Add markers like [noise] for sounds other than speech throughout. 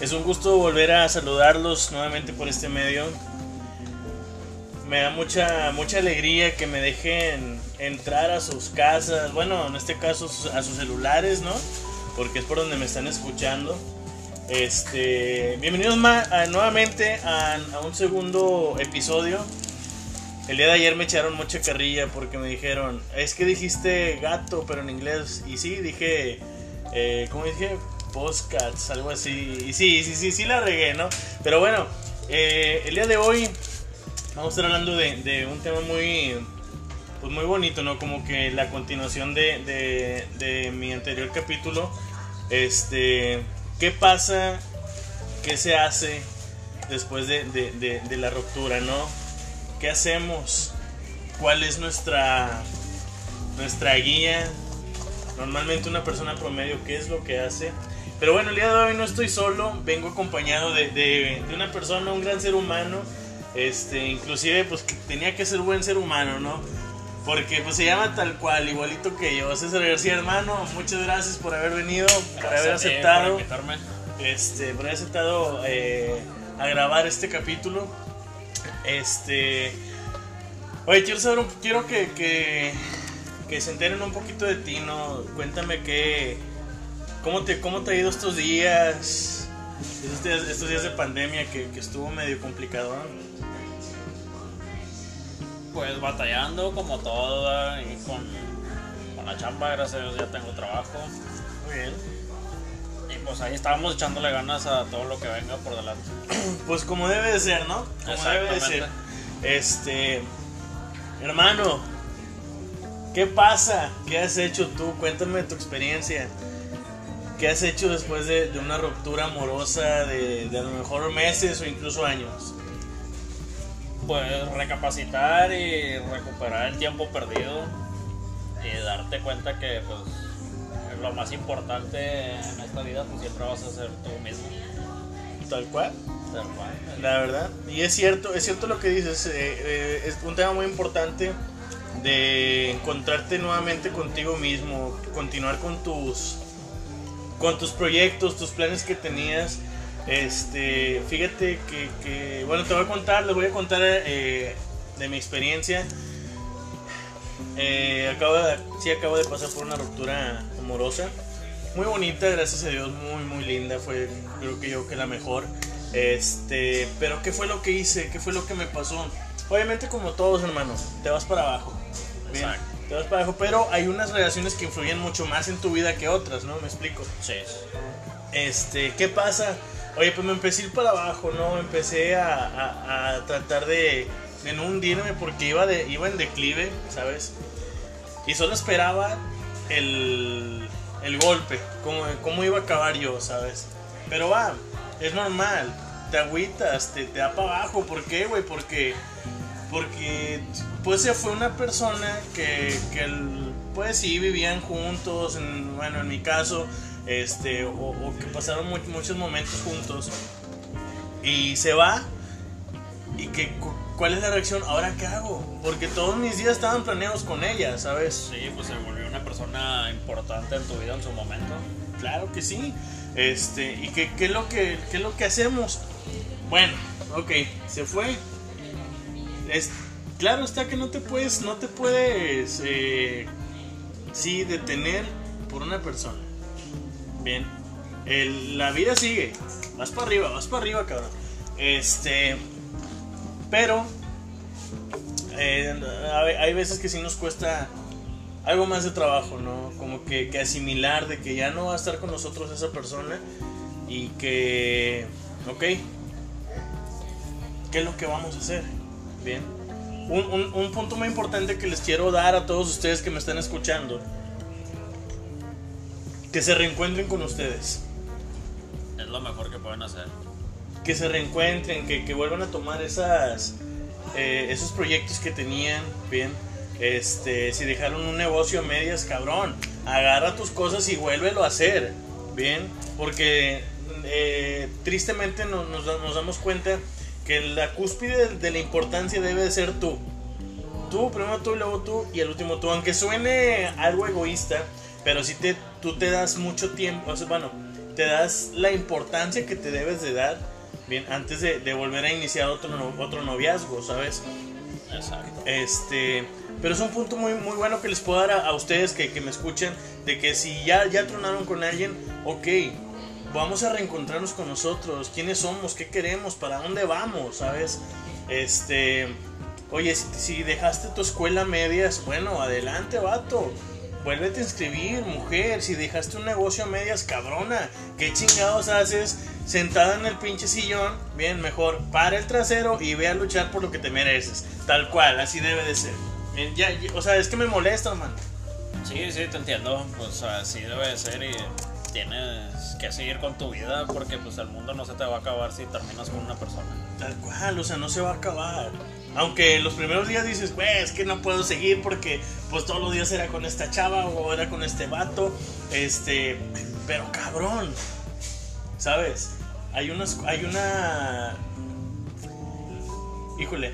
Es un gusto volver a saludarlos nuevamente por este medio. Me da mucha mucha alegría que me dejen entrar a sus casas, bueno, en este caso a sus celulares, ¿no? Porque es por donde me están escuchando. Este, bienvenidos nuevamente a, a un segundo episodio. El día de ayer me echaron mucha carrilla porque me dijeron, es que dijiste gato, pero en inglés. Y sí, dije, eh, ¿cómo dije? Postcats, algo así. Y sí, sí, sí, sí la regué, ¿no? Pero bueno, eh, el día de hoy vamos a estar hablando de, un tema muy, pues muy bonito, ¿no? Como que la continuación de, de, mi anterior capítulo. Este, ¿qué pasa? ¿Qué se hace después de, de la ruptura, ¿no? ¿Qué hacemos? ¿Cuál es nuestra, nuestra guía? Normalmente una persona promedio, ¿qué es lo que hace? Pero bueno, el día de hoy no estoy solo, vengo acompañado de, de, una persona, un gran ser humano, este, inclusive pues que tenía que ser buen ser humano, ¿no? Porque pues se llama tal cual, igualito que yo, César García, hermano, muchas gracias por haber venido, por haber aceptado, por este, por haber aceptado eh, a grabar este capítulo, este, oye, quiero saber, quiero que, que, que se enteren un poquito de ti, ¿no? Cuéntame qué ¿Cómo te, cómo te ha ido estos días? Estos días, de pandemia que, estuvo medio complicado. Pues batallando como todo y con, con, la chamba, gracias a Dios ya tengo trabajo. Muy bien. Y pues ahí estábamos echándole ganas a todo lo que venga por delante. [clears throat] Pues como debe de ser, ¿no? Como debe de ser. Este, hermano, ¿qué pasa? ¿Qué has hecho tú? Cuéntame tu experiencia. ¿Qué has hecho después de, una ruptura amorosa de, a lo mejor meses o incluso años? Pues recapacitar y recuperar el tiempo perdido y darte cuenta que pues lo más importante en esta vida pues siempre vas a ser tú mismo. Tal cual. Tal cual. La verdad. Y es cierto, es cierto lo que dices. Eh, eh, es un tema muy importante de encontrarte nuevamente contigo mismo, continuar con tus con tus proyectos, tus planes que tenías. Este, fíjate que, bueno, te voy a contar, les voy a contar eh, de mi experiencia. Eh, acabo sí, acabo de pasar por una ruptura amorosa. Muy bonita, gracias a Dios, muy, muy linda. Fue, creo que yo que la mejor. Este, pero ¿qué fue lo que hice? ¿Qué fue lo que me pasó? Obviamente, como todos, hermanos, te vas para abajo. Exacto te vas para abajo, pero hay unas relaciones que influyen mucho más en tu vida que otras, ¿no? Me explico. Sí. Este, ¿qué pasa? Oye, pues me empecé a ir para abajo, ¿no? Empecé a, a, tratar de, de, no hundirme porque iba, de, iba en declive, ¿sabes? Y solo esperaba el, el golpe, cómo, cómo iba a acabar yo, ¿sabes? Pero va, es normal, te agüitas, te, te da para abajo, ¿por qué, güey? Porque porque pues ya fue una persona que, que pues sí vivían juntos, bueno, en mi caso, este, o, que pasaron muchos momentos juntos. Y se va. ¿Y que, cuál es la reacción? ¿Ahora qué hago? Porque todos mis días estaban planeados con ella, ¿sabes? Sí, pues se volvió una persona importante en tu vida en su momento. Claro que sí. Este, ¿y qué, qué, es, lo que, qué es lo que hacemos? Bueno, ok, se fue es, claro está que no te puedes, no te puedes, eh, sí, detener por una persona. Bien, la vida sigue, vas para arriba, vas para arriba, cabrón. Este, pero eh, hay veces que sí nos cuesta algo más de trabajo, ¿no? Como que, que, asimilar de que ya no va a estar con nosotros esa persona y que, ok, ¿qué es lo que vamos a hacer? Bien. Un, punto muy importante que les quiero dar a todos ustedes que me están escuchando. Que se reencuentren con ustedes. Es lo mejor que pueden hacer. Que se reencuentren, que, vuelvan a tomar esas, eh, esos proyectos que tenían. Bien. Este, si dejaron un negocio a medias, cabrón, agarra tus cosas y vuélvelo a hacer. Bien. Porque eh, tristemente nos, nos damos cuenta que la cúspide de la importancia debe de ser tú. Tú, primero tú, luego tú y el último tú. Aunque suene algo egoísta, pero si te, tú te das mucho tiempo, o sea, bueno, te das la importancia que te debes de dar, bien, antes de, de volver a iniciar otro, no- otro noviazgo, ¿sabes? Exacto. Este, pero es un punto muy, muy bueno que les puedo dar a, a ustedes que, que me escuchen, de que si ya, ya tronaron con alguien, ok, vamos a reencontrarnos con nosotros, quiénes somos, qué queremos, para dónde vamos, ¿sabes? Este, oye, si, dejaste tu escuela medias, bueno, adelante, vato. Vuélvete a inscribir, mujer. Si dejaste un negocio a medias, cabrona. ¿Qué chingados haces sentada en el pinche sillón? Bien, mejor para el trasero y ve a luchar por lo que te mereces. Tal cual, así debe de ser. Eh, ya- o sea, es que me molesta, man. Sí, sí, te entiendo. Pues así debe de ser y tienes que seguir con tu vida porque pues el mundo no se te va a acabar si terminas con una persona. Tal cual, o sea, no se va a acabar. Aunque los primeros días dices, güey, es que no puedo seguir porque pues todos los días era con esta chava o era con este vato. Este, pero cabrón, ¿sabes? Hay unas, hay una, híjole,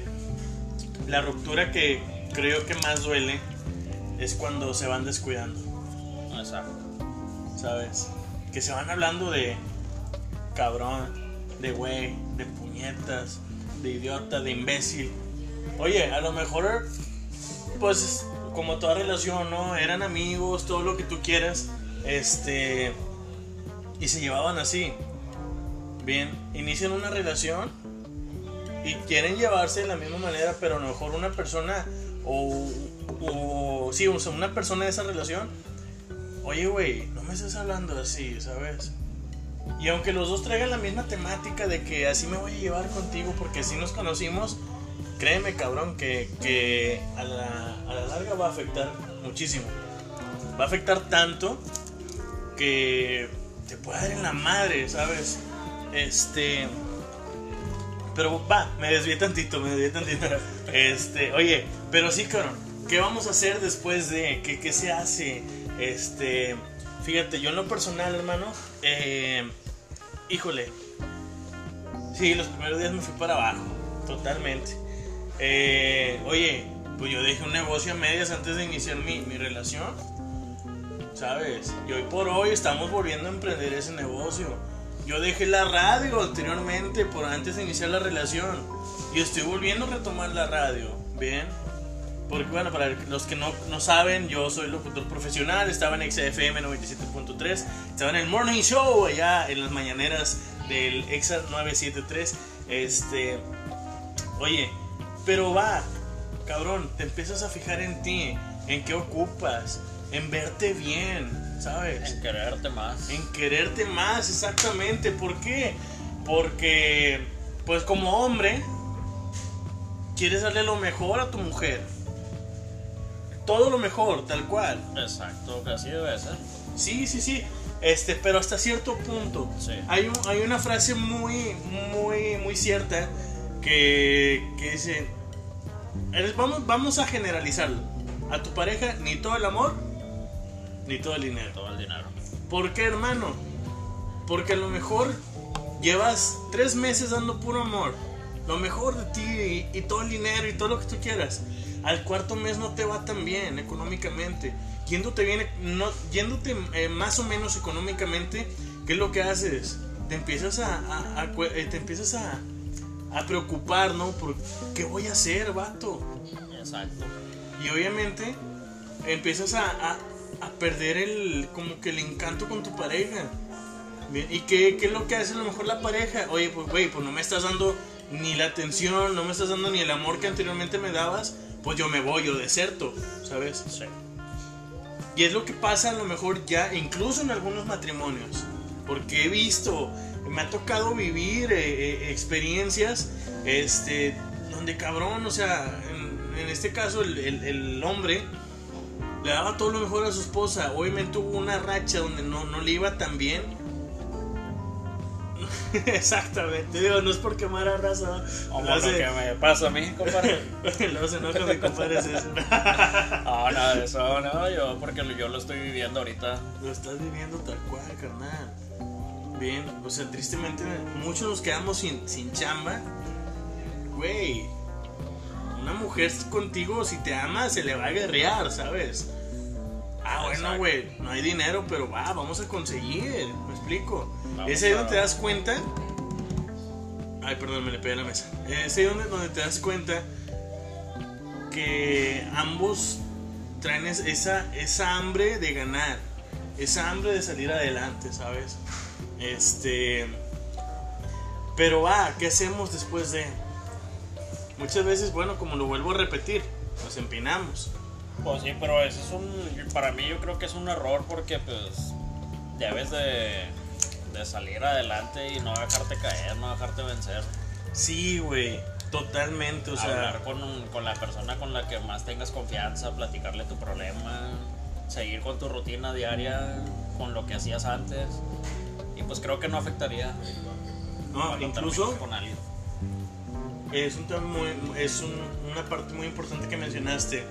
la ruptura que creo que más duele es cuando se van descuidando. Exacto. ¿Sabes? Que se van hablando de cabrón, de güey, de puñetas, de idiota, de imbécil. Oye, a lo mejor, pues, como toda relación, ¿no? Eran amigos, todo lo que tú quieras, este, y se llevaban así. Bien, inician una relación y quieren llevarse de la misma manera, pero a lo mejor una persona o, sí, o sea, una persona de esa relación Oye, güey, no me estás hablando así, ¿sabes? Y aunque los dos traigan la misma temática de que así me voy a llevar contigo porque así nos conocimos, créeme, cabrón, que, que a, la, a la larga va a afectar muchísimo. Va a afectar tanto que te puede dar en la madre, ¿sabes? Este. Pero va, me desvié tantito, me desvié tantito. [laughs] Este, oye, pero sí, cabrón, ¿qué vamos a hacer después de? ¿Qué, qué se hace? Este, fíjate, yo en lo personal, hermano, eh, híjole, sí, los primeros días me fui para abajo, totalmente. Eh, oye, pues yo dejé un negocio a medias antes de iniciar mi, mi relación, ¿sabes? Y hoy por hoy estamos volviendo a emprender ese negocio. Yo dejé la radio anteriormente, por antes de iniciar la relación, y estoy volviendo a retomar la radio, ¿bien? Porque bueno, para los que no, no saben, yo soy locutor profesional, estaba en XFM 97.3, estaba en el Morning Show allá en las mañaneras del EXA 973. Este, oye, pero va, cabrón, te empiezas a fijar en ti, en qué ocupas, en verte bien, ¿sabes? En quererte más. En quererte más, exactamente. ¿Por qué? Porque, pues como hombre, quieres darle lo mejor a tu mujer. Todo lo mejor, tal cual. Exacto, que así debe ser. Sí, sí, sí. Este, pero hasta cierto punto. Sí. Hay, un- hay una frase muy, muy, muy cierta que, que dice, eres- vamos, vamos a generalizarlo. A tu pareja ni todo el amor, ni todo el dinero. Todo el dinero. ¿Por qué, hermano? Porque a lo mejor llevas tres meses dando puro amor, lo mejor de ti y, y todo el dinero y todo lo que tú quieras. Al cuarto mes no te va tan bien económicamente. Yéndote bien, no, yéndote eh, más o menos económicamente, ¿qué es lo que haces? Te empiezas a, a- a cue- eh, te empiezas a, a preocupar, ¿no? Por qué voy a hacer, vato. Exacto. Y obviamente empiezas a, perder el como que el encanto con tu pareja. Bien, ¿Y qué, qué es lo que hace a lo mejor la pareja? Oye, pues güey, pues no me estás dando ni la atención, no me estás dando ni el amor que anteriormente me dabas, pues yo me voy, yo deserto, ¿sabes? Sí. Y es lo que pasa a lo mejor ya, incluso en algunos matrimonios. Porque he visto, me ha tocado vivir eh, eh, experiencias, este, donde cabrón, o sea, en, en este caso el, el- el hombre le daba todo lo mejor a su esposa. Obviamente hubo una racha donde no, no le iba tan bien. [laughs] Exactamente, digo, no es por quemar a raza. Como Lo lo hace- que me pasa a mí, compadre. Luego se enoja mi compadre César. [laughs] No, nada de eso, no, yo porque lo- yo lo estoy viviendo ahorita. Lo estás viviendo tal cual, carnal. Bien, o sea, tristemente muchos nos quedamos sin, sin chamba. Güey, una mujer contigo, si te ama, se le va a guerrear, ¿sabes? Ah, bueno, güey, no hay dinero, pero va, vamos a conseguir. ¿Me explico? Vamos es ahí a- donde te das cuenta. Ay, perdón, me le pegué a la mesa. Es ahí donde, donde te das cuenta que ambos traen es- esa, esa hambre de ganar, esa hambre de salir adelante, ¿sabes? Este. Pero va, ¿qué hacemos después de? Muchas veces, bueno, como lo vuelvo a repetir, nos empinamos. Pues sí, pero ese es un. Para mí, yo creo que es un error porque, pues, debes de, de salir adelante y no dejarte caer, no dejarte vencer. Sí, güey, totalmente, o sea, Hablar con, un- con la persona con la que más tengas confianza, platicarle tu problema, seguir con tu rutina diaria, con lo que hacías antes. Y pues creo que no afectaría. no, incluso con alguien. es un es un- una parte muy importante que mencionaste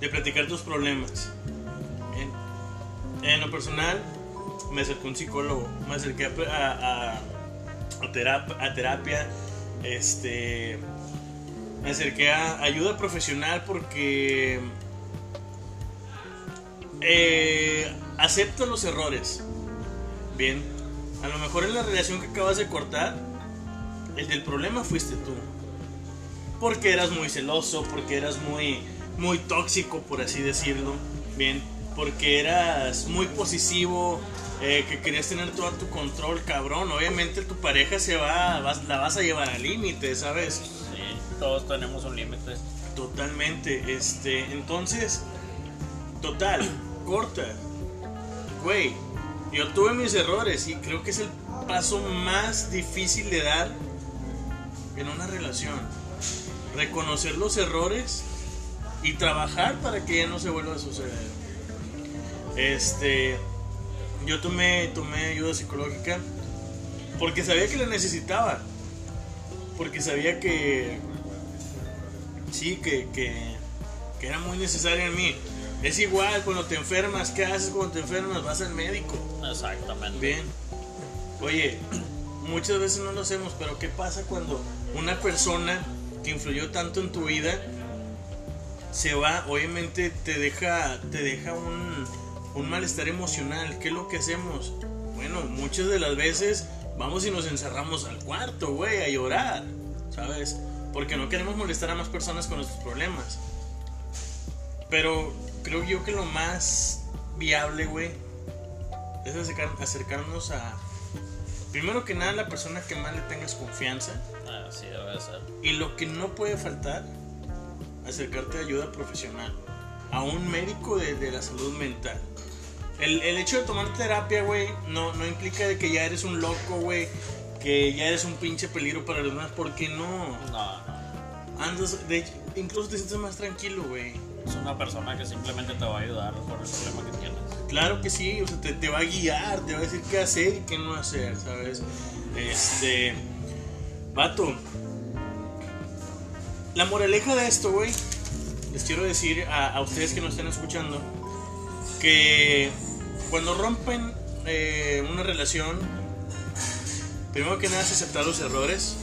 de platicar tus problemas. En, lo personal, me acerqué a un psicólogo, me acerqué a, a, a- a terap- a terapia, este, me acerqué a ayuda profesional porque eh, acepto los errores. Bien, a lo mejor en la relación que acabas de cortar, el del problema fuiste tú. Porque eras muy celoso, porque eras muy, muy tóxico, por así decirlo. Bien, porque eras muy posesivo, eh, que querías tener todo a tu control, cabrón. Obviamente tu pareja se va, vas- la vas a llevar al límite, ¿sabes? Sí, todos tenemos un límite. Totalmente, este, entonces, total, corta. Güey, yo tuve mis errores y creo que es el paso más difícil de dar en una relación. Reconocer los errores y trabajar para que ya no se vuelva a suceder. Este, yo tomé, tomé ayuda psicológica porque sabía que la necesitaba. Porque sabía que sí, que, que, que era muy necesaria en mí. Es igual cuando te enfermas, ¿qué haces cuando te enfermas? Vas al médico. Exactamente. Bien. Oye, muchas veces no lo hacemos, pero ¿qué pasa cuando una persona que influyó tanto en tu vida se va? Obviamente te deja, te deja un, un malestar emocional. ¿Qué es lo que hacemos? Bueno, muchas de las veces vamos y nos encerramos al cuarto, güey, a llorar, ¿sabes? Porque no queremos molestar a más personas con nuestros problemas. Pero creo yo que lo más viable, güey, es acercar- acercarnos a, primero que nada, la persona que más le tengas confianza. Así debe ser. Y lo que no puede faltar, acercarte a ayuda profesional, a un médico de, de la salud mental. El, el hecho de tomar terapia, güey, no, no implica de que ya eres un loco, güey, que ya eres un pinche peligro para los demás, porque no. No, no. Andas, de hecho, incluso te sientes más tranquilo, güey. Es una persona que simplemente te va a ayudar por el problema que tienes. Claro que sí, o sea, te, te va a guiar, te va a decir qué hacer y qué no hacer, ¿sabes? Este. Vato. La moraleja de esto, güey. Les quiero decir a, ustedes que nos estén escuchando que cuando rompen eh, una relación, primero que nada es aceptar los errores.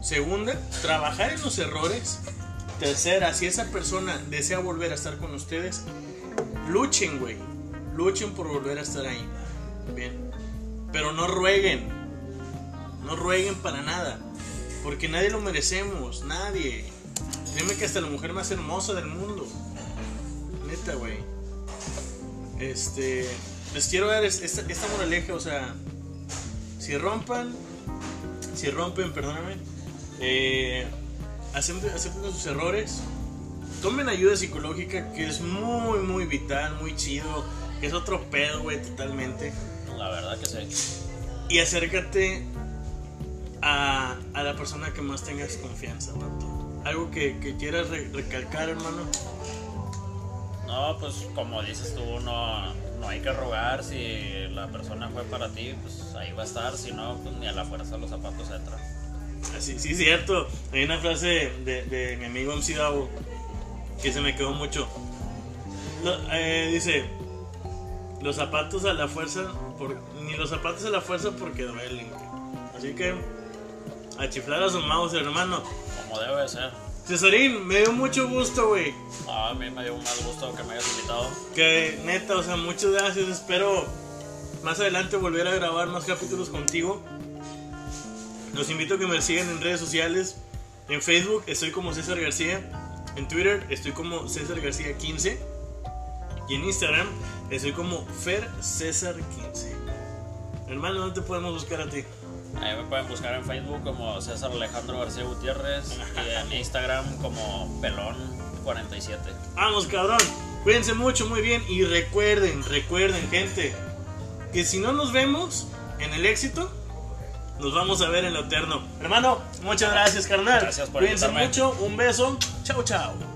Segunda, trabajar en los errores. Tercera, si esa persona desea volver a estar con ustedes, luchen, güey. Luchen por volver a estar ahí. Bien. Pero no rueguen. No rueguen para nada. Porque nadie lo merecemos. Nadie. Dime que hasta la mujer más hermosa del mundo. Neta, güey. Este. Les quiero dar es- esta, esta moraleja, o sea. Si rompan. Si rompen, perdóname. Eh, acepten, acepten sus errores. Tomen ayuda psicológica, que es muy, muy vital, muy chido. Que es otro pedo, güey, totalmente. La verdad que sí. Y acércate a, a la persona que más tengas confianza, vato. Algo que, que quieras re- recalcar, hermano. No, pues como dices tú, no, no hay que rogar. Si la persona fue para ti, pues ahí va a estar. Si no, pues ni a la fuerza los zapatos entran. Así, sí, cierto. Hay una frase de, de mi amigo MC Davo que se me quedó mucho. Lo- eh, dice: Los zapatos a la fuerza, por, ni los zapatos a la fuerza porque duelen. güey". Así que, a chiflar a su mouse, hermano. Como debe de ser. Cesarín, me dio mucho gusto, güey. a mí me dio un más gusto que me hayas invitado. Que neta, o sea, muchas gracias. Espero más adelante volver a grabar más capítulos contigo. Los invito a que me sigan en redes sociales. En Facebook estoy como César García. En Twitter estoy como César García 15. Y en Instagram estoy como Fer César 15. Hermano, ¿dónde te podemos buscar a ti? Ahí me pueden buscar en Facebook como César Alejandro García Gutiérrez y en [laughs] Instagram como Pelón47. Vamos, cabrón. Cuídense mucho, muy bien. Y recuerden, recuerden, gente, que si no nos vemos en el éxito, nos vamos a ver en lo eterno. Hermano, muchas gracias, carnal. Gracias por Cuídense invitarme. mucho. Un beso. Chao, chao.